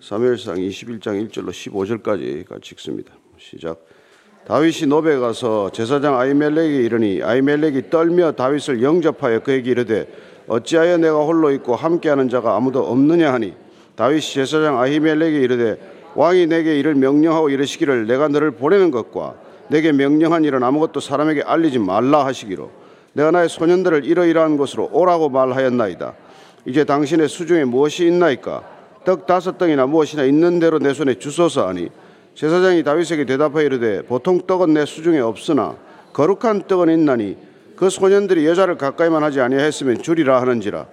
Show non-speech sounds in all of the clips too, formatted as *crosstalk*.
사무엘상 21장 1절로 15절까지 같이 읽습니다. 시작. 다윗이 노베에 가서 제사장 아이멜렉에게 이르니 아이멜렉이 떨며 다윗을 영접하여 그에게 이르되 어찌하여 내가 홀로 있고 함께하는 자가 아무도 없느냐 하니 다윗이 제사장 아히멜렉에게 이르되 왕이 내게 이를 명령하고 이르시기를 내가 너를 보내는 것과 내게 명령한 일은 아무것도 사람에게 알리지 말라 하시기로 내가 나의 소년들을 이러이러한 곳으로 오라고 말하였나이다. 이제 당신의 수중에 무엇이 있나이까? 떡 다섯 덩이나 무엇이나 있는 대로 내 손에 주소서 하니 제사장이 다윗에게 대답하여 이르되 보통 떡은 내 수중에 없으나 거룩한 떡은 있나니 그 소년들이 여자를 가까이만 하지 아니하였으면 주리라 하는지라.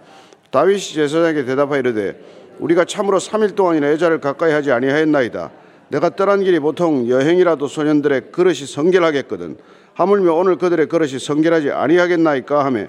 다윗이 제사장에게 대답하여 이르되 우리가 참으로 3일 동안이나 여자를 가까이 하지 아니하였나이다. 내가 떠난 길이 보통 여행이라도 소년들의 그릇이 성결하겠거든. 하물며 오늘 그들의 그릇이 성결하지 아니하겠나이까 하매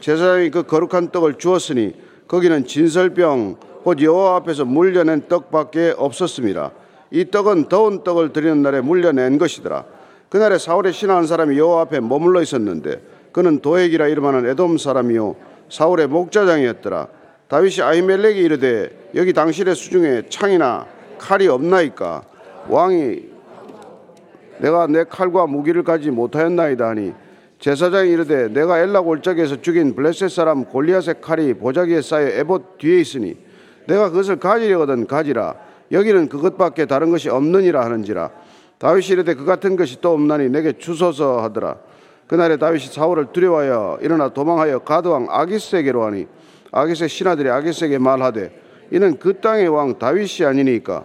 제사장이 그 거룩한 떡을 주었으니 거기는 진설병 곧 여호와 앞에서 물려낸 떡밖에 없었습니다. 이 떡은 더운 떡을 드리는 날에 물려낸 것이더라. 그날에 사울의 신하한 사람이 여호와 앞에 머물러 있었는데 그는 도액이라 이름하는 에돔 사람이요 사울의 목자장이었더라. 다윗이 아히멜렉이 이르되 여기 당신의 수중에 창이나 칼이 없나이까 왕이 내가 내 칼과 무기를 가지 못하였나이다 하니 제사장이 이르되 내가 엘라 골짜기에서 죽인 블레셋 사람 골리앗의 칼이 보자기에 쌓여 에봇 뒤에 있으니 내가 그것을 가지려거든 가지라. 여기는 그것밖에 다른 것이 없느니라 하는지라. 다윗이 이르되 그 같은 것이 또 없나니 내게 주소서 하더라. 그날에 다윗이 사울을 두려워하여 일어나 도망하여 가드왕 아기스에게로 하니 아기스의 신하들이 아기스에게 말하되 이는 그 땅의 왕 다윗이 아니니까.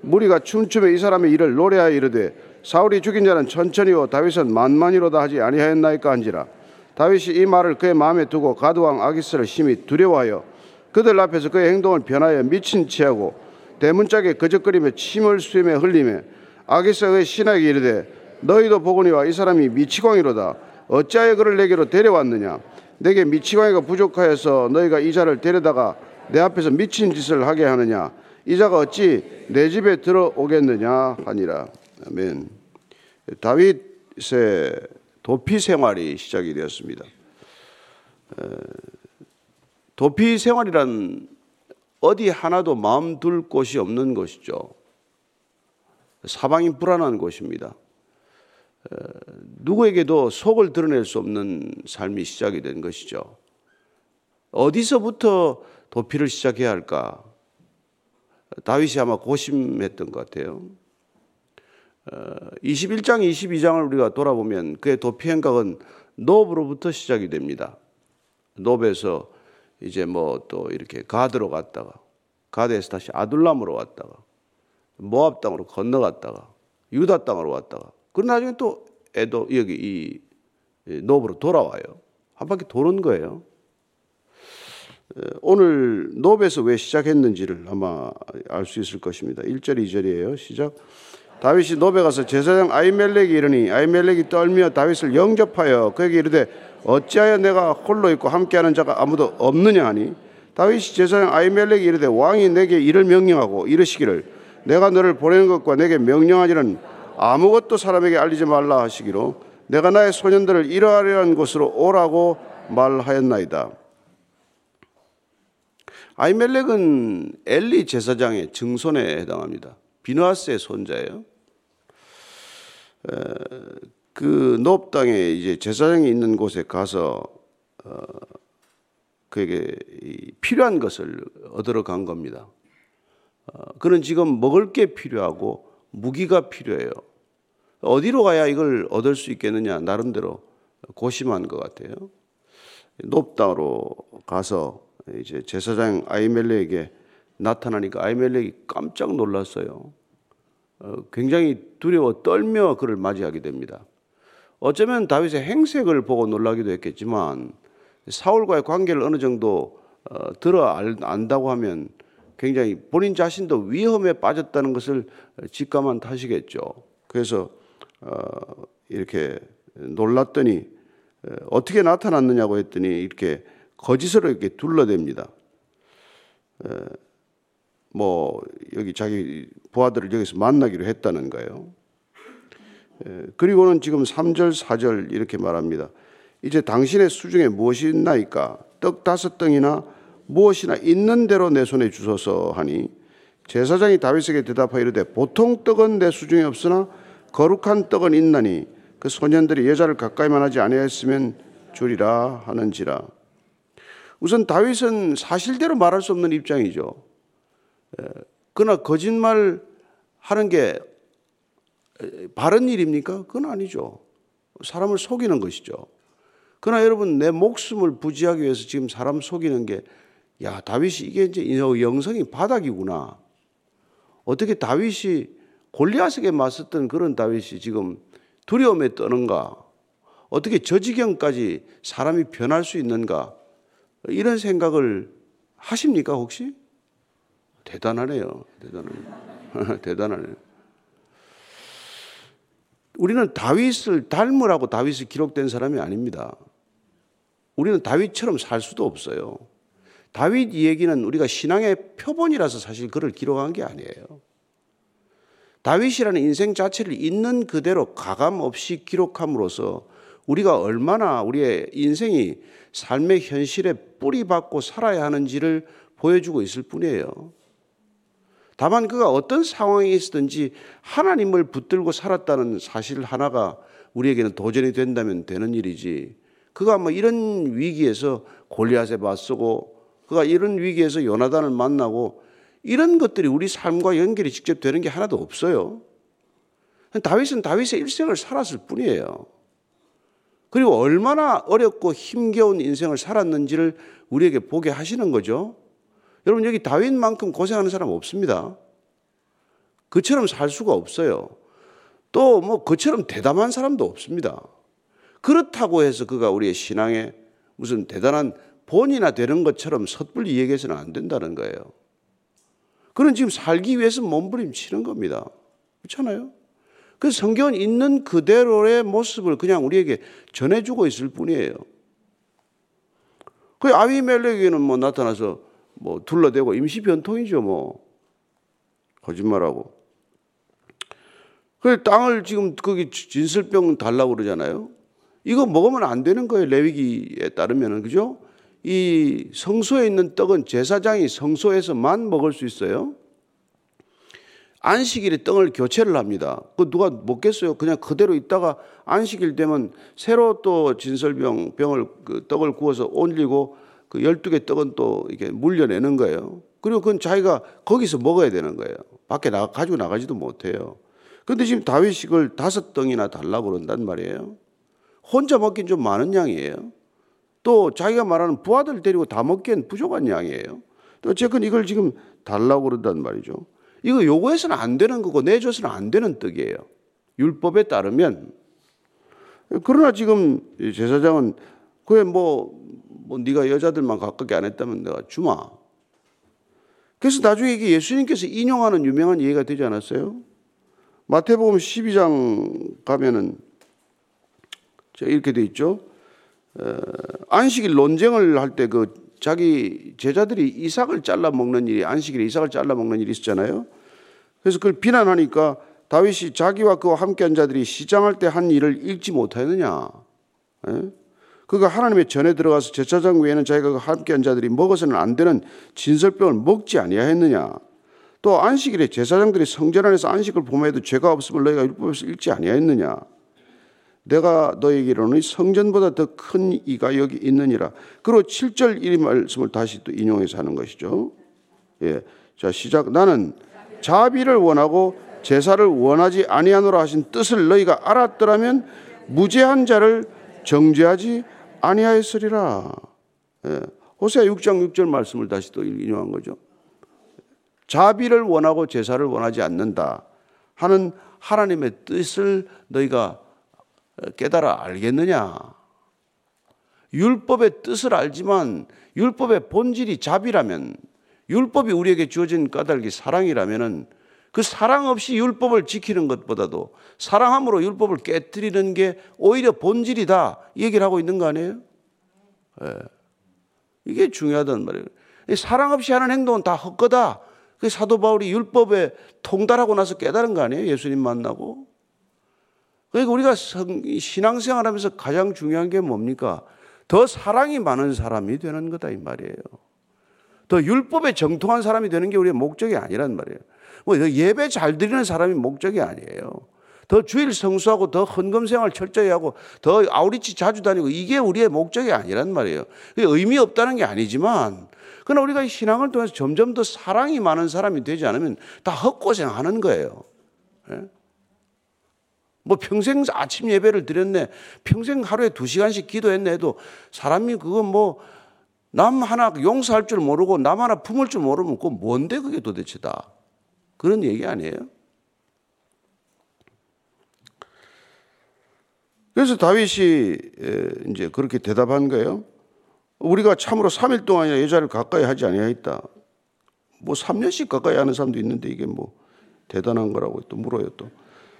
무리가 춤추며 이 사람의 일을 노래하여 이르되 사울이 죽인 자는 천천히요 다윗은 만만히로다 하지 아니하였나이까 한지라. 다윗이 이 말을 그의 마음에 두고 가드왕 아기스를 심히 두려워하여 그들 앞에서 그의 행동을 변하여 미친 체하고 대문짝에 거적거리며 침을 수임에 흘리며 아기스의 신하에게 이르되 너희도 보거니와 이 사람이 미치광이로다. 어찌하여 그를 내게로 데려왔느냐? 내게 미치광이가 부족하여서 너희가 이 자를 데려다가 내 앞에서 미친 짓을 하게 하느냐? 이 자가 어찌 내 집에 들어오겠느냐? 하니라. 아멘. 다윗의 도피 생활이 시작이 되었습니다 도피 생활이란 어디 하나도 마음 둘 곳이 없는 것이죠. 사방이 불안한 곳입니다. 누구에게도 속을 드러낼 수 없는 삶이 시작이 된 것이죠. 어디서부터 도피를 시작해야 할까? 다윗이 아마 고심했던 것 같아요. 21장, 22장을 우리가 돌아보면 그의 도피 행각은 노브로부터 시작이 됩니다. 노브에서 이제 뭐 또 이렇게 가드로 갔다가 가드에서 다시 아둘람으로 왔다가 모압 땅으로 건너갔다가 유다 땅으로 왔다가 그 나중에 또 에도 여기 이 노브로 돌아와요. 한 바퀴 도는 거예요. 오늘 노브에서 왜 시작했는지를 아마 알 수 있을 것입니다. 1절, 2절이에요. 시작. 다윗이 노베 가서 제사장 아이멜렉이 이르니 아이멜렉이 떨며 다윗을 영접하여 그에게 이르되 어찌하여 내가 홀로 있고 함께하는 자가 아무도 없느냐 하니 다윗이 제사장 아이멜렉이 이르되 왕이 내게 이를 명령하고 이르시기를 내가 너를 보내는 것과 내게 명령하지는 아무것도 사람에게 알리지 말라 하시기로 내가 나의 소년들을 이러하려는 곳으로 오라고 말하였나이다. 아이멜렉은 엘리 제사장의 증손에 해당합니다. 비누아스의 손자예요. 그 노업 땅에 이제 제사장이 있는 곳에 가서 어, 그에게 필요한 것을 얻으러 간 겁니다. 어, 그는 지금 먹을 게 필요하고 무기가 필요해요. 어디로 가야 이걸 얻을 수 있겠느냐 나름대로 고심한 것 같아요. 땅으로 가서 이제 제사장 아이멜렉에게 나타나니까 아이멜렉이 깜짝 놀랐어요. 어, 굉장히 두려워 떨며 그를 맞이하게 됩니다. 어쩌면 다윗의 행색을 보고 놀라기도 했겠지만 사울과의 관계를 어느 정도 어, 들어 안다고 하면 굉장히 본인 자신도 위험에 빠졌다는 것을 직감한 탓이겠죠. 그래서 어, 이렇게 놀랐더니 어떻게 나타났느냐고 했더니 이렇게 거짓으로 이렇게 둘러댑니다. 뭐 여기 자기 부하들을 여기서 만나기로 했다는 거예요. 그리고는 지금 3절, 4절 이렇게 말합니다. 이제 당신의 수중에 무엇이 있나이까? 떡 다섯 덩이나 무엇이나 있는 대로 내 손에 주소서 하니 제사장이 다윗에게 대답하여 이르되 보통 떡은 내 수중에 없으나 거룩한 떡은 있나니 그 소년들이 여자를 가까이만 하지 아니하였으면 주리라 하는지라. 우선 다윗은 사실대로 말할 수 없는 입장이죠. 그러나 거짓말 하는 게 바른 일입니까? 그건 아니죠. 사람을 속이는 것이죠. 그러나 여러분 내 목숨을 부지하기 위해서 지금 사람 속이는 게 야, 다윗이 이게 이제 영성이 바닥이구나. 어떻게 다윗이 골리앗에게 맞섰던 그런 다윗이 지금 두려움에 떠는가? 어떻게 저 지경까지 사람이 변할 수 있는가? 이런 생각을 하십니까, 혹시? 대단하네요. 대단하네요. *laughs* 대단하네요. 우리는 다윗을 닮으라고 다윗이 기록된 사람이 아닙니다. 우리는 다윗처럼 살 수도 없어요. 다윗 이야기는 우리가 신앙의 표본이라서 사실 그를 기록한 게 아니에요. 다윗이라는 인생 자체를 있는 그대로 가감 없이 기록함으로써 우리가 얼마나 우리의 인생이 삶의 현실에 뿌리박고 살아야 하는지를 보여주고 있을 뿐이에요. 다만 그가 어떤 상황에 있었든지 하나님을 붙들고 살았다는 사실 하나가 우리에게는 도전이 된다면 되는 일이지. 그가 뭐 이런 위기에서 골리앗에 맞서고 그가 이런 위기에서 요나단을 만나고 이런 것들이 우리 삶과 연결이 직접 되는 게 하나도 없어요. 다윗은 다윗의 일생을 살았을 뿐이에요. 그리고 얼마나 어렵고 힘겨운 인생을 살았는지를 우리에게 보게 하시는 거죠. 여러분 여기 다윗만큼 고생하는 사람 없습니다. 그처럼 살 수가 없어요. 또 뭐 그처럼 대담한 사람도 없습니다. 그렇다고 해서 그가 우리의 신앙에 무슨 대단한 본이나 되는 것처럼 섣불리 얘기해서는 안 된다는 거예요. 그는 지금 살기 위해서 몸부림치는 겁니다. 그렇잖아요? 그 성경은 있는 그대로의 모습을 그냥 우리에게 전해주고 있을 뿐이에요. 그 아비멜렉에게는 뭐 나타나서 뭐 둘러대고 임시 변통이죠, 뭐. 거짓말하고. 그 땅을 지금 거기 진설병 달라고 그러잖아요. 이거 먹으면 안 되는 거예요. 레위기에 따르면은. 그죠? 이 성소에 있는 떡은 제사장이 성소에서만 먹을 수 있어요. 안식일에 떡을 교체를 합니다. 그 누가 먹겠어요? 그냥 그대로 있다가 안식일 되면 새로 또 진설병 병을 그 떡을 구워서 올리고 그 12개 떡은 또 이렇게 물려내는 거예요. 그리고 그건 자기가 거기서 먹어야 되는 거예요. 밖에 나가, 가지고 나가지도 못해요. 근데 지금 그걸 다섯 덩이나 달라고 그런단 말이에요. 혼자 먹긴 좀 많은 양이에요. 또 자기가 말하는 부하들 데리고 다 먹기엔 부족한 양이에요. 또 어쨌건 이걸 지금 달라고 그런단 말이죠. 이거 요구해서는 안 되는 거고 내줘서는 안 되는 떡이에요. 율법에 따르면. 그러나 지금 제사장은 그게 뭐, 뭐 네가 여자들만 가깝게 안 했다면 내가 주마. 그래서 나중에 이게 예수님께서 인용하는 유명한 예가 되지 않았어요? 마태복음 12장 가면은 이렇게 돼 있죠. 안식일 논쟁을 할 때 그 자기 제자들이 이삭을 잘라 먹는 일이 안식일에 이삭을 잘라 먹는 일이 있었잖아요. 그래서 그걸 비난하니까 다윗이 자기와 그와 함께한 자들이 시장할 때 한 일을 읽지 못하였느냐. 예? 그가 하나님의 전에 들어가서 제사장 외에는 자기가 함께한 자들이 먹어서는 안 되는 진설병을 먹지 아니하였느냐. 또 안식일에 제사장들이 성전 안에서 안식을 보매도 죄가 없음을 너희가 율법에서 읽지 아니하였느냐. 내가 너에게 이르노니 성전보다 더 큰 이가 여기 있느니라. 그리고 7절 이 말씀을 다시 또 인용해서 하는 것이죠. 예. 자, 시작. 나는 자비를 원하고 제사를 원하지 아니하노라 하신 뜻을 너희가 알았더라면 무죄한 자를 정죄하지 아니하였으리라. 예. 호세 6장 6절 말씀을 다시 또 인용한 거죠. 자비를 원하고 제사를 원하지 않는다 하는 하나님의 뜻을 너희가 깨달아 알겠느냐? 율법의 뜻을 알지만 율법의 본질이 자비라면 율법이 우리에게 주어진 까닭이 사랑이라면은 그 사랑 없이 율법을 지키는 것보다도 사랑함으로 율법을 깨뜨리는 게 오히려 본질이다. 이 얘기를 하고 있는 거 아니에요? 네. 이게 중요하단 말이에요. 사랑 없이 하는 행동은 다 헛거다. 그 사도 바울이 율법에 통달하고 나서 깨달은 거 아니에요? 예수님 만나고. 그러니까 우리가 신앙생활 하면서 가장 중요한 게 뭡니까? 더 사랑이 많은 사람이 되는 거다 이 말이에요. 더 율법에 정통한 사람이 되는 게 우리의 목적이 아니란 말이에요. 뭐 예배 잘 드리는 사람이 목적이 아니에요. 더 주일 성수하고 더 헌금 생활 철저히 하고 더 아우리치 자주 다니고 이게 우리의 목적이 아니란 말이에요. 의미 없다는 게 아니지만 그러나 우리가 신앙을 통해서 점점 더 사랑이 많은 사람이 되지 않으면 다 헛고생 하는 거예요. 예? 뭐 평생 아침 예배를 드렸네. 평생 하루에 두 시간씩 기도했네 해도 사람이 그건 뭐 남 하나 용서할 줄 모르고 남 하나 품을 줄 모르면 그건 뭔데 그게 도대체 다. 그런 얘기 아니에요? 그래서 다윗이 이제 그렇게 대답한 거예요. 우리가 참으로 3일 동안이나 여자를 가까이 하지 아니하였다. 뭐 3년씩 가까이 하는 사람도 있는데 이게 뭐 대단한 거라고 또 물어요 또.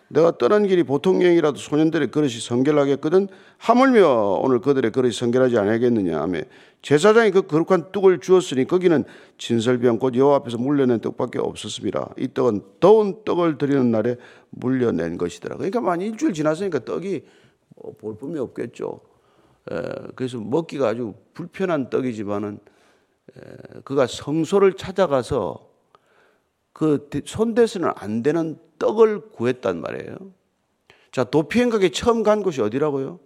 내가 떠난 길이 보통 여행이라도 소년들의 그릇이 성결하겠거든 하물며 오늘 그들의 그릇이 성결하지 않겠느냐 하며 제사장이 그 거룩한 떡을 주었으니 거기는 진설병 곧 여호와 앞에서 물려낸 떡밖에 없었습니다. 이 떡은 더운 떡을 드리는 날에 물려낸 것이더라. 그러니까 만 일주일 지났으니까 떡이 뭐 볼품이 없겠죠. 에, 그래서 먹기가 아주 불편한 떡이지만은 에, 그가 성소를 찾아가서 그 손대서는 안 되는 떡을 구했단 말이에요. 자, 도피행각에 처음 간 곳이 어디라고요?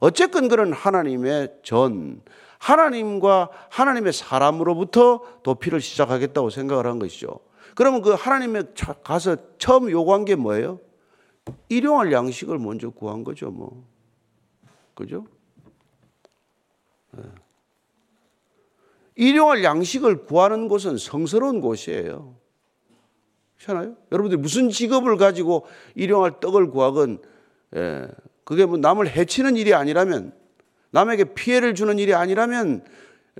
어쨌건 그런 하나님의 전, 하나님과 하나님의 사람으로부터 도피를 시작하겠다고 생각을 한 것이죠. 그러면 그 하나님의 가서 처음 요구한 게 뭐예요? 일용할 양식을 먼저 구한 거죠, 뭐. 그죠? 네. 일용할 양식을 구하는 곳은 성스러운 곳이에요. 그렇잖아요? 여러분들 무슨 직업을 가지고 일용할 떡을 구하건, 예, 그게 뭐 남을 해치는 일이 아니라면, 남에게 피해를 주는 일이 아니라면,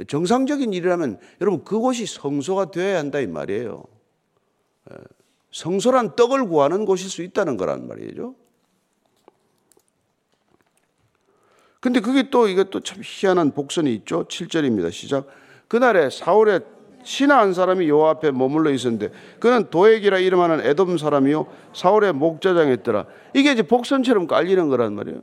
정상적인 일이라면, 여러분 그곳이 성소가 되어야 한다 이 말이에요. 예, 성소란 떡을 구하는 곳일 수 있다는 거란 말이죠. 근데 그게 또 이것도 참 희한한 복선이 있죠. 7절입니다. 시작. 그날에 사울의 신하 한 사람이 요 앞에 머물러 있었는데 그는 도액이라 이름하는 에돔 사람이요 사울의 목자장이었더라. 이게 이제 복선처럼 깔리는 거란 말이에요.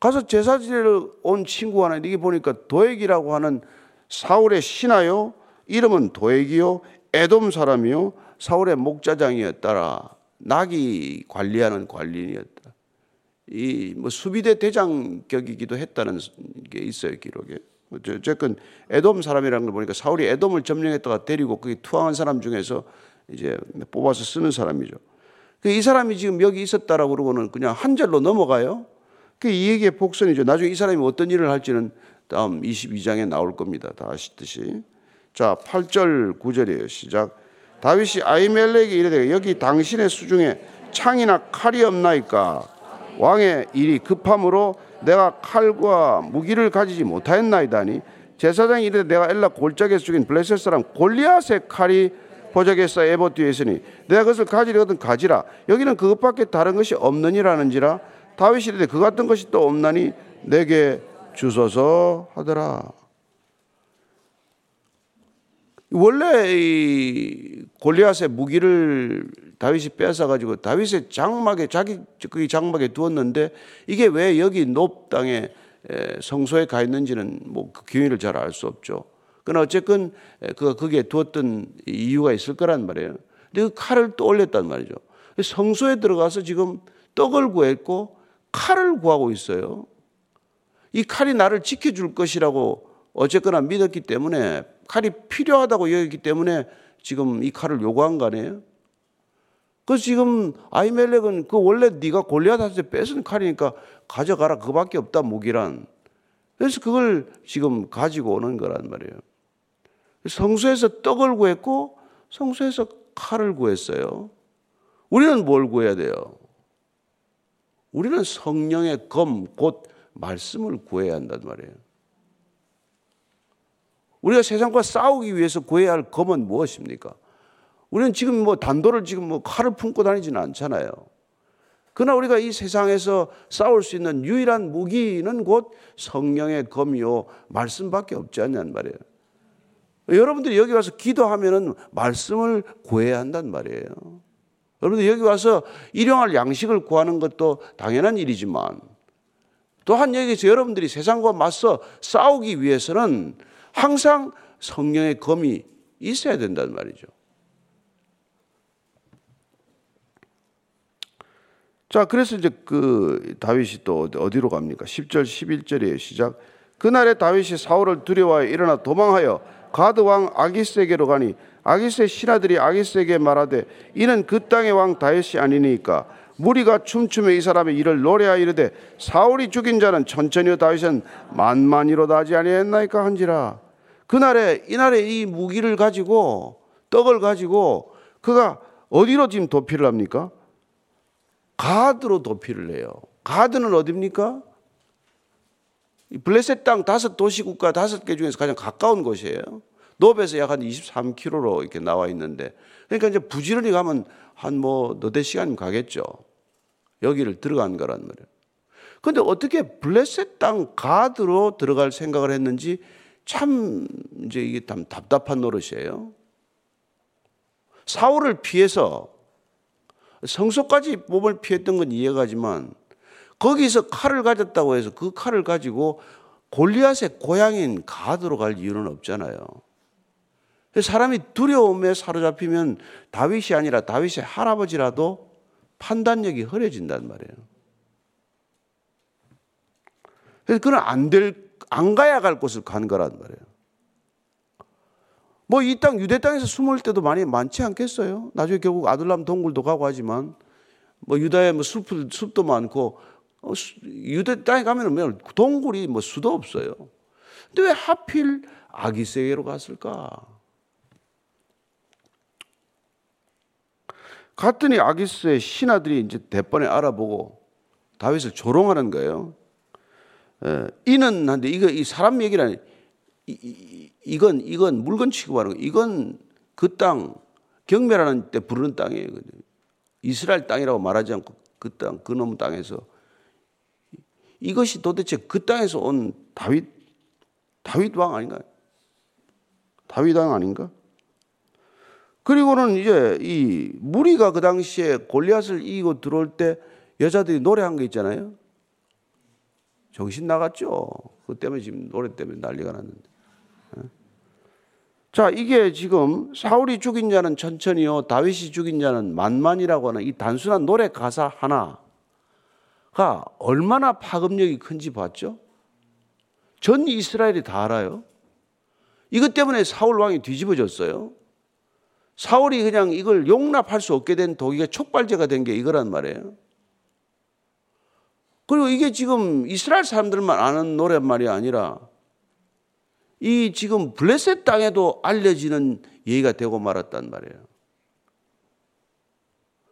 가서 제사 지내러 온 친구 하나 이게 보니까 도액이라고 하는 사울의 신하요 이름은 도액이요 에돔 사람이요 사울의 목자장이었더라. 낙이 관리하는 관리인이었다. 이 뭐 수비대 대장격이기도 했다는 게 있어요 기록에. 어쨌건 에돔 사람이라는 걸 보니까 사울이 에돔을 점령했다가 데리고 거기 투항한 사람 중에서 이제 뽑아서 쓰는 사람이죠. 그이 사람이 지금 여기 있었다라고 그러고는 그냥 한 절로 넘어가요. 그이 얘기의 복선이죠. 나중에 이 사람이 어떤 일을 할지는 다음 22장에 나올 겁니다. 다 아시듯이. 자, 8절 9절이에요. 시작. 다윗이 아이멜렉에 이르되 여기 당신의 수중에 창이나 칼이 없나이까 왕의 일이 급함으로 내가 칼과 무기를 가지지 못하였나이다니. 제사장이 이르되 내가 엘라 골짜기에서 죽인 블레셋 사람 골리앗의 칼이 보적에서 에봇 뒤에 있으니 내가 그것을 가지려거든 가지라. 여기는 그것밖에 다른 것이 없느니라는지라. 다윗이 이르되 그 같은 것이 또 없나니 내게 주소서 하더라. 원래 이 골리앗의 무기를 다윗이 뺏어 가지고 다윗의 장막에 자기 그 장막에 두었는데 이게 왜 여기 높 땅에 성소에 가 있는지는 뭐그 기원을 잘알 수 없죠. 그러나 어쨌건 그 거기에 두었던 이유가 있을 거란 말이에요. 근데 그 칼을 또 올렸단 말이죠. 성소에 들어가서 지금 떡을 구했고 칼을 구하고 있어요. 이 칼이 나를 지켜줄 것이라고 어쨌거나 믿었기 때문에 칼이 필요하다고 여겼기 때문에 지금 이 칼을 요구한 거 아니에요? 그 지금 아이멜렉은 그 원래 네가 골리앗한테 뺏은 칼이니까 가져가라 그밖에 없다 무기란. 그래서 그걸 지금 가지고 오는 거란 말이에요. 성소에서 떡을 구했고 성소에서 칼을 구했어요. 우리는 뭘 구해야 돼요? 우리는 성령의 검, 곧 말씀을 구해야 한단 말이에요. 우리가 세상과 싸우기 위해서 구해야 할 검은 무엇입니까? 우리는 지금 뭐 단도를 지금 뭐 칼을 품고 다니지는 않잖아요. 그러나 우리가 이 세상에서 싸울 수 있는 유일한 무기는 곧 성령의 검이요 말씀밖에 없지 않냔 말이에요. 여러분들이 여기 와서 기도하면은 말씀을 구해야 한단 말이에요. 여러분들 여기 와서 일용할 양식을 구하는 것도 당연한 일이지만 또한 여기서 여러분들이 세상과 맞서 싸우기 위해서는 항상 성령의 검이 있어야 된단 말이죠. 자, 그래서 이제 그 다윗이 또 어디로 갑니까? 10절, 11절이에요. 시작. 그날에 다윗이 사울을 두려워하여 일어나 도망하여 가드 왕 아기스에게로 가니 아기스의 신하들이 아기스에게 말하되 이는 그 땅의 왕 다윗이 아니니까 무리가 춤추며 이 사람의 일을 노래하여 이르되 사울이 죽인 자는 천천히요 다윗은 만만이로다 하지 아니했나이까 한지라 그날에 이날에 이 무기를 가지고 떡을 가지고 그가 어디로 지금 도피를 합니까? 가드로 도피를 해요. 가드는 어디입니까? 블레셋 땅 다섯 도시 국가 다섯 개 중에서 가장 가까운 곳이에요. 노베에서 약 한 23km로 이렇게 나와 있는데 그러니까 이제 부지런히 가면 한 뭐 너대 시간 가겠죠. 여기를 들어간 거란 말이에요. 근데 어떻게 블레셋 땅 가드로 들어갈 생각을 했는지 참 이제 이게 참 답답한 노릇이에요. 사울을 피해서 성소까지 몸을 피했던 건 이해가지만 거기서 칼을 가졌다고 해서 그 칼을 가지고 골리앗의 고향인 가드로 갈 이유는 없잖아요. 사람이 두려움에 사로잡히면 다윗이 아니라 다윗의 할아버지라도 판단력이 흐려진단 말이에요. 그래서 그는 안 될, 안 가야 갈 곳을 간 거란 말이에요. 뭐 이 땅, 유대 땅에서 숨을 때도 많이 많지 않겠어요? 나중에 결국 아들람 동굴도 가고 하지만 뭐 유다에 뭐 숲, 숲도 많고 어, 유대 땅에 가면은 뭐 동굴이 뭐 수도 없어요. 근데 왜 하필 아기 세계로 갔을까? 갔더니 아기스의 신하들이 이제 대번에 알아보고 다윗을 조롱하는 거예요. 에, 이는 한데 이거 이 사람 얘기는 이, 이, 이 건 이건 물건 취급하는 거. 이건 그 땅 경멸하는 때 부르는 땅이에요. 이스라엘 땅이라고 말하지 않고 그 땅, 그놈 땅에서 이것이 도대체 그 땅에서 온 다윗 다윗 왕 아닌가요? 다윗 왕 아닌가? 그리고는 이제 이 무리가 그 당시에 골리앗을 이기고 들어올 때 여자들이 노래한 거 있잖아요. 정신 나갔죠. 그 때문에 지금 노래 때문에 난리가 났는데. 예? 자, 이게 지금 사울이 죽인 자는 천천히요, 다윗이 죽인 자는 만만이라고 하는 이 단순한 노래 가사 하나가 얼마나 파급력이 큰지 봤죠? 전 이스라엘이 다 알아요. 이것 때문에 사울 왕이 뒤집어졌어요. 사울이 그냥 이걸 용납할 수 없게 된 독이가 촉발제가 된 게 이거란 말이에요. 그리고 이게 지금 이스라엘 사람들만 아는 노랫말이 아니라 이 지금 블레셋 땅에도 알려지는 예의가 되고 말았단 말이에요.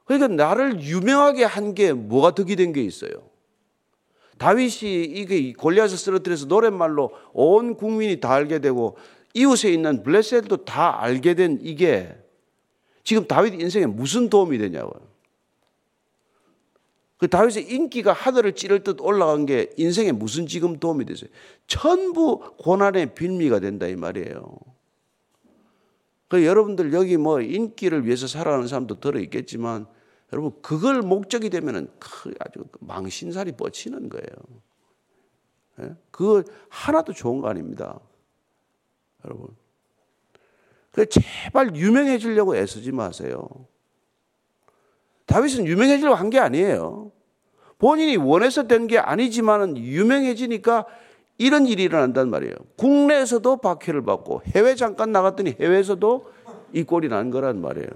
그러니까 나를 유명하게 한 게 뭐가 득이 된 게 있어요. 다윗이 이게 골리앗을 쓰러뜨려서 노랫말로 온 국민이 다 알게 되고 이웃에 있는 블레셋도 다 알게 된 이게 지금 다윗 인생에 무슨 도움이 되냐고요. 그 다윗의 인기가 하늘을 찌를 듯 올라간 게 인생에 무슨 지금 도움이 되세요? 전부 고난의 빌미가 된다 이 말이에요. 그 여러분들 여기 뭐 인기를 위해서 살아가는 사람도 들어 있겠지만 여러분 그걸 목적이 되면은 아주 망신살이 뻗치는 거예요. 예? 그거 하나도 좋은 거 아닙니다. 여러분. 그 제발 유명해지려고 애쓰지 마세요. 다윗은 유명해지려고 한 게 아니에요. 본인이 원해서 된 게 아니지만은 유명해지니까 이런 일이 일어난단 말이에요. 국내에서도 박해를 받고 해외 잠깐 나갔더니 해외에서도 이 꼴이 난 거란 말이에요.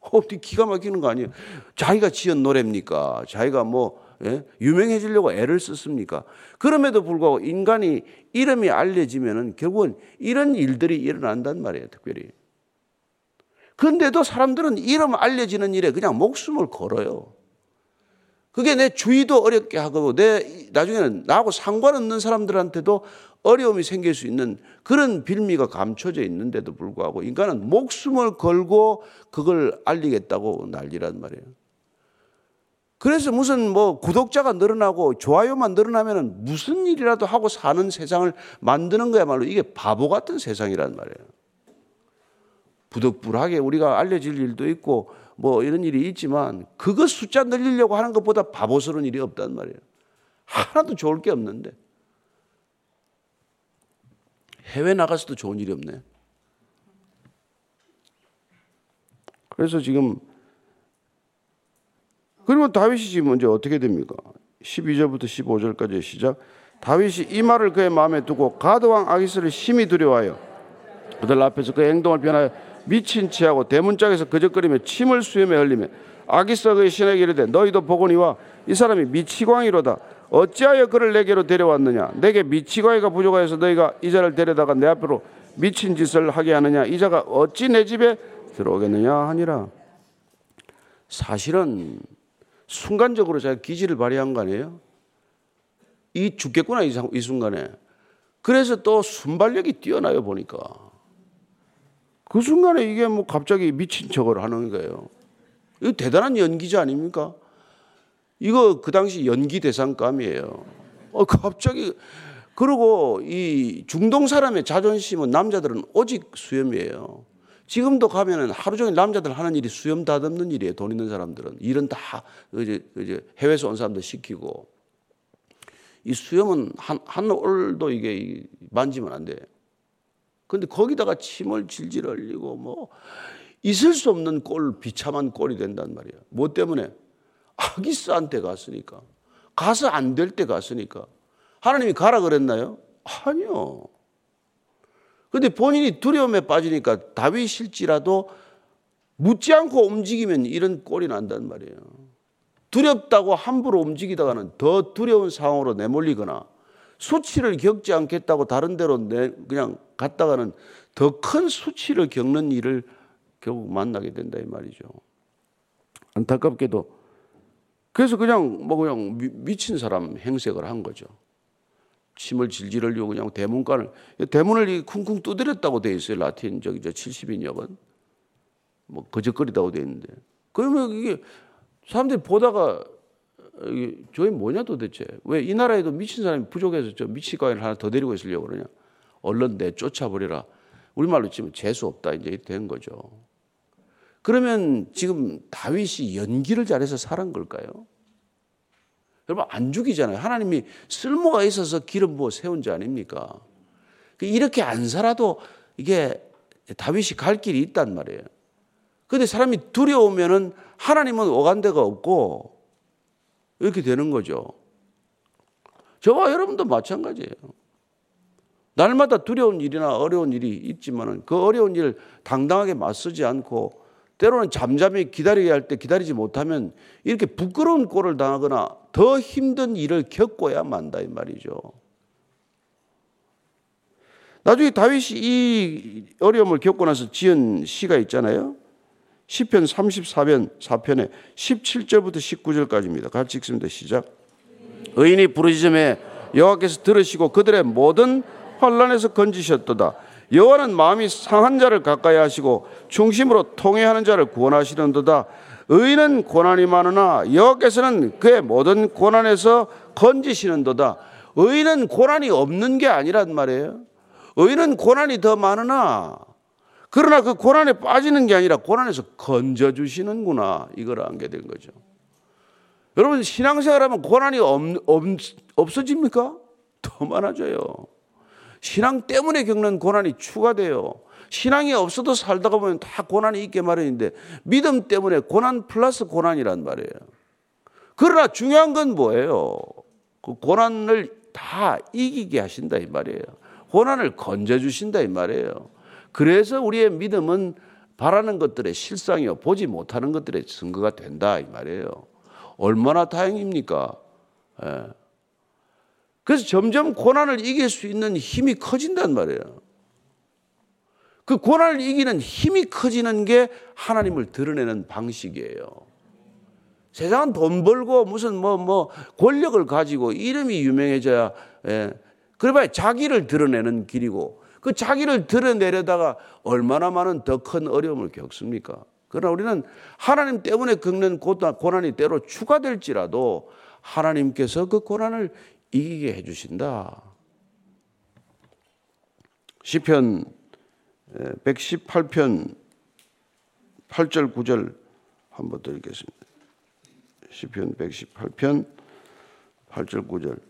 어떻게 기가 막히는 거 아니에요? 자기가 지은 노래입니까? 자기가 뭐 예? 유명해지려고 애를 썼습니까? 그럼에도 불구하고 인간이 이름이 알려지면은 결국은 이런 일들이 일어난단 말이에요, 특별히. 그런데도 사람들은 이름 알려지는 일에 그냥 목숨을 걸어요. 그게 내 주의도 어렵게 하고 내 나중에는 나하고 상관없는 사람들한테도 어려움이 생길 수 있는 그런 빌미가 감춰져 있는데도 불구하고 인간은 목숨을 걸고 그걸 알리겠다고 난리란 말이에요. 그래서 무슨 뭐 구독자가 늘어나고 좋아요만 늘어나면 무슨 일이라도 하고 사는 세상을 만드는 거야말로 이게 바보 같은 세상이란 말이에요. 부득불하게 우리가 알려질 일도 있고 뭐 이런 일이 있지만 그것 숫자 늘리려고 하는 것보다 바보스러운 일이 없단 말이에요. 하나도 좋을 게 없는데. 해외 나가서도 좋은 일이 없네. 그래서 지금 그리고 다윗이 지금 먼저 어떻게 됩니까? 12절부터 15절까지 시작. 다윗이 이 말을 그의 마음에 두고 가드 왕 아기스를 심히 두려워하여 그들 앞에서 그 행동을 변하여 미친 체하고 대문짝에서 그적거리며 침을 수염에 흘리며 아기스가 그의 신에게 이르되 너희도 보거니와 이 사람이 미치광이로다. 어찌하여 그를 내게로 데려왔느냐? 내게 미치광이가 부족하여서 너희가 이 자를 데려다가 내 앞으로 미친 짓을 하게 하느냐? 이 자가 어찌 내 집에 들어오겠느냐 하니라. 사실은 순간적으로 자기가 기지를 발휘한 거 아니에요? 이 죽겠구나 이, 이 순간에. 그래서 또 순발력이 뛰어나요 보니까 그 순간에 이게 뭐 갑자기 미친 척을 하는 거예요. 이거 대단한 연기자 아닙니까? 이거 그 당시 연기 대상감이에요. 어, 갑자기 그리고 이 중동 사람의 자존심은 남자들은 오직 수염이에요. 지금도 가면은 하루 종일 남자들 하는 일이 수염 다듬는 일이에요. 돈 있는 사람들은 일은 다 이제, 이제 해외에서 온 사람들 시키고 이 수염은 한, 한 올도 이게 만지면 안 돼. 근데 거기다가 침을 질질 흘리고 뭐 있을 수 없는 꼴, 비참한 꼴이 된단 말이에요. 뭐 때문에? 아기스한테 갔으니까. 가서 안 될 때 갔으니까. 하나님이 가라 그랬나요? 아니요. 근데 본인이 두려움에 빠지니까 다윗일지라도 묻지 않고 움직이면 이런 꼴이 난단 말이에요. 두렵다고 함부로 움직이다가는 더 두려운 상황으로 내몰리거나 수치를 겪지 않겠다고 다른 데로 내 그냥 갔다가는 더 큰 수치를 겪는 일을 결국 만나게 된다 이 말이죠. 안타깝게도 그래서 그냥 뭐 그냥 미 친 사람 행색을 한 거죠. 침을 질질 흘리고 그냥 대문관을 대문을 쿵쿵 두드렸다고 돼 있어요. 라틴 저기 저 70인역은 뭐 거적거리다고 돼 있는데 그러면 이게 사람들이 보다가 저게 뭐냐 도대체 왜 이 나라에도 미친 사람이 부족해서 저 미치광이를 하나 더 데리고 있으려고 그러냐 얼른 내 쫓아버리라 우리말로 치면 재수 없다 이제 된 거죠. 그러면 지금 다윗이 연기를 잘해서 살은 걸까요? 여러분 안 죽이잖아요. 하나님이 쓸모가 있어서 기름 부어 세운 자 아닙니까? 그 이렇게 안 살아도 이게 다윗이 갈 길이 있단 말이에요. 근데 사람이 두려우면은 하나님은 오간 데가 없고 이렇게 되는 거죠. 저와 여러분도 마찬가지예요. 날마다 두려운 일이나 어려운 일이 있지만은 그 어려운 일 당당하게 맞서지 않고 때로는 잠잠히 기다리게 할때 기다리지 못하면 이렇게 부끄러운 꼴을 당하거나 더 힘든 일을 겪어야 만다 이 말이죠. 나중에 다윗이 이 어려움을 겪고 나서 지은 시가 있잖아요. 시편 34편 4편에 17절부터 19절까지입니다. 같이 읽습니다. 시작. 의인이 부르짖음에 여호와께서 들으시고 그들의 모든 환란에서 건지셨도다. 여호와는 마음이 상한 자를 가까이 하시고 중심으로 통해하는 자를 구원하시는도다. 의인은 고난이 많으나 여호와께서는 그의 모든 고난에서 건지시는도다. 의인은 고난이 없는 게 아니란 말이에요. 의인은 고난이 더 많으나 그러나 그 고난에 빠지는 게 아니라 고난에서 건져 주시는구나 이걸 알게 된 거죠. 여러분 신앙생활 하면 고난이 없, 없, 없어집니까? 더 많아져요. 신앙 때문에 겪는 고난이 추가돼요. 신앙이 없어도 살다가 보면 다 고난이 있게 마련인데 믿음 때문에 고난 플러스 고난이란 말이에요. 그러나 중요한 건 뭐예요? 그 고난을 다 이기게 하신다 이 말이에요. 고난을 건져 주신다 이 말이에요. 그래서 우리의 믿음은 바라는 것들의 실상이요 보지 못하는 것들의 증거가 된다 이 말이에요. 얼마나 다행입니까? 예. 그래서 점점 고난을 이길 수 있는 힘이 커진단 말이에요. 그 고난을 이기는 힘이 커지는 게 하나님을 드러내는 방식이에요. 세상은 돈 벌고 무슨 뭐, 뭐, 권력을 가지고 이름이 유명해져야, 예. 그래봐야 자기를 드러내는 길이고 그 자기를 드러내려다가 얼마나 많은 더 큰 어려움을 겪습니까? 그러나 우리는 하나님 때문에 겪는 고난이 때로 추가될지라도 하나님께서 그 고난을 이기게 해주신다. 시편 118편 8절 9절 한번 더 읽겠습니다. 시편 118편 8절 9절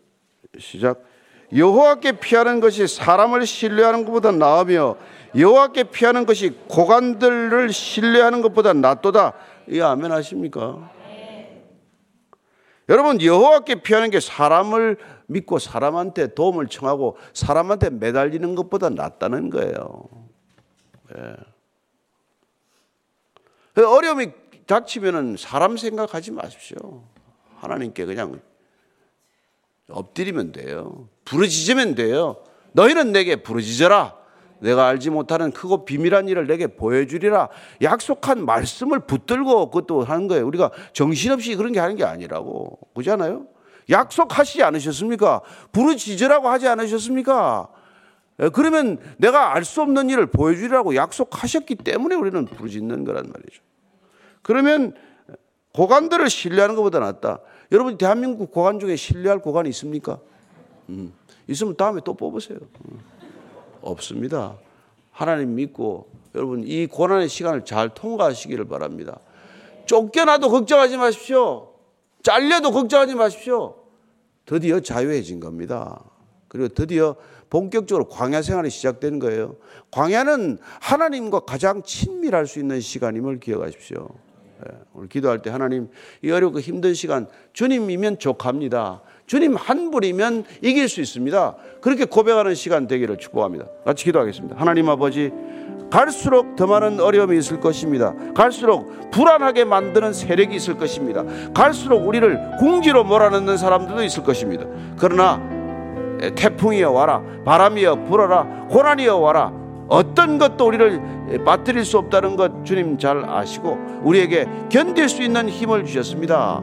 시작 여호와께 피하는 것이 사람을 신뢰하는 것보다 나으며 여호와께 피하는 것이 고관들을 신뢰하는 것보다 낫도다. 이 아멘 하십니까? 여러분 여호와께 피하는 게 사람을 믿고 사람한테 도움을 청하고 사람한테 매달리는 것보다 낫다는 거예요. 예. 어려움이 닥치면은 사람 생각하지 마십시오. 하나님께 그냥 엎드리면 돼요. 부르짖으면 돼요. 너희는 내게 부르짖어라. 내가 알지 못하는 크고 비밀한 일을 내게 보여주리라. 약속한 말씀을 붙들고 그것도 하는 거예요. 우리가 정신없이 그런 게 하는 게 아니라고. 그잖아요? 약속하시지 않으셨습니까? 부르짖으라고 하지 않으셨습니까? 예, 그러면 내가 알 수 없는 일을 보여주리라고 약속하셨기 때문에 우리는 부르짖는 거란 말이죠. 그러면 고관들을 신뢰하는 것보다 낫다. 여러분 대한민국 고관 중에 신뢰할 고관이 있습니까? 음, 있으면 다음에 또 뽑으세요. 음, 없습니다. 하나님 믿고 여러분 이 고난의 시간을 잘 통과하시기를 바랍니다. 쫓겨나도 걱정하지 마십시오. 잘려도 걱정하지 마십시오. 드디어 자유해진 겁니다. 그리고 드디어 본격적으로 광야 생활이 시작되는 거예요. 광야는 하나님과 가장 친밀할 수 있는 시간임을 기억하십시오. 예, 오늘 기도할 때 하나님 이 어렵고 힘든 시간 주님이면 족합니다. 주님 한 분이면 이길 수 있습니다. 그렇게 고백하는 시간 되기를 축복합니다. 같이 기도하겠습니다. 하나님 아버지 갈수록 더 많은 어려움이 있을 것입니다. 갈수록 불안하게 만드는 세력이 있을 것입니다. 갈수록 우리를 궁지로 몰아넣는 사람들도 있을 것입니다. 그러나 태풍이여 와라, 바람이여 불어라, 고난이여 와라. 어떤 것도 우리를 빠뜨릴 수 없다는 것 주님 잘 아시고 우리에게 견딜 수 있는 힘을 주셨습니다.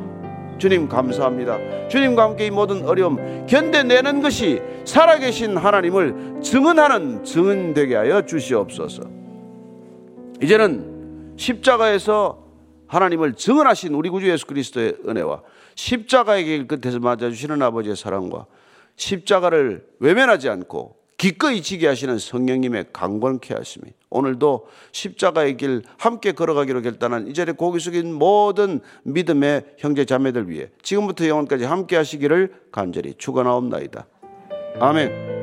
주님 감사합니다. 주님과 함께 이 모든 어려움 견뎌내는 것이 살아계신 하나님을 증언하는 증언 되게 하여 주시옵소서. 이제는 십자가에서 하나님을 증언하신 우리 구주 예수 그리스도의 은혜와 십자가의 길 끝에서 맞아주시는 아버지의 사랑과 십자가를 외면하지 않고 기꺼이 지게 하시는 성령님의 강권케 하심이 오늘도 십자가의 길 함께 걸어가기로 결단한 이 자리에 고기 숙인 모든 믿음의 형제 자매들 위해 지금부터 영원까지 함께 하시기를 간절히 축원하옵나이다. 아멘.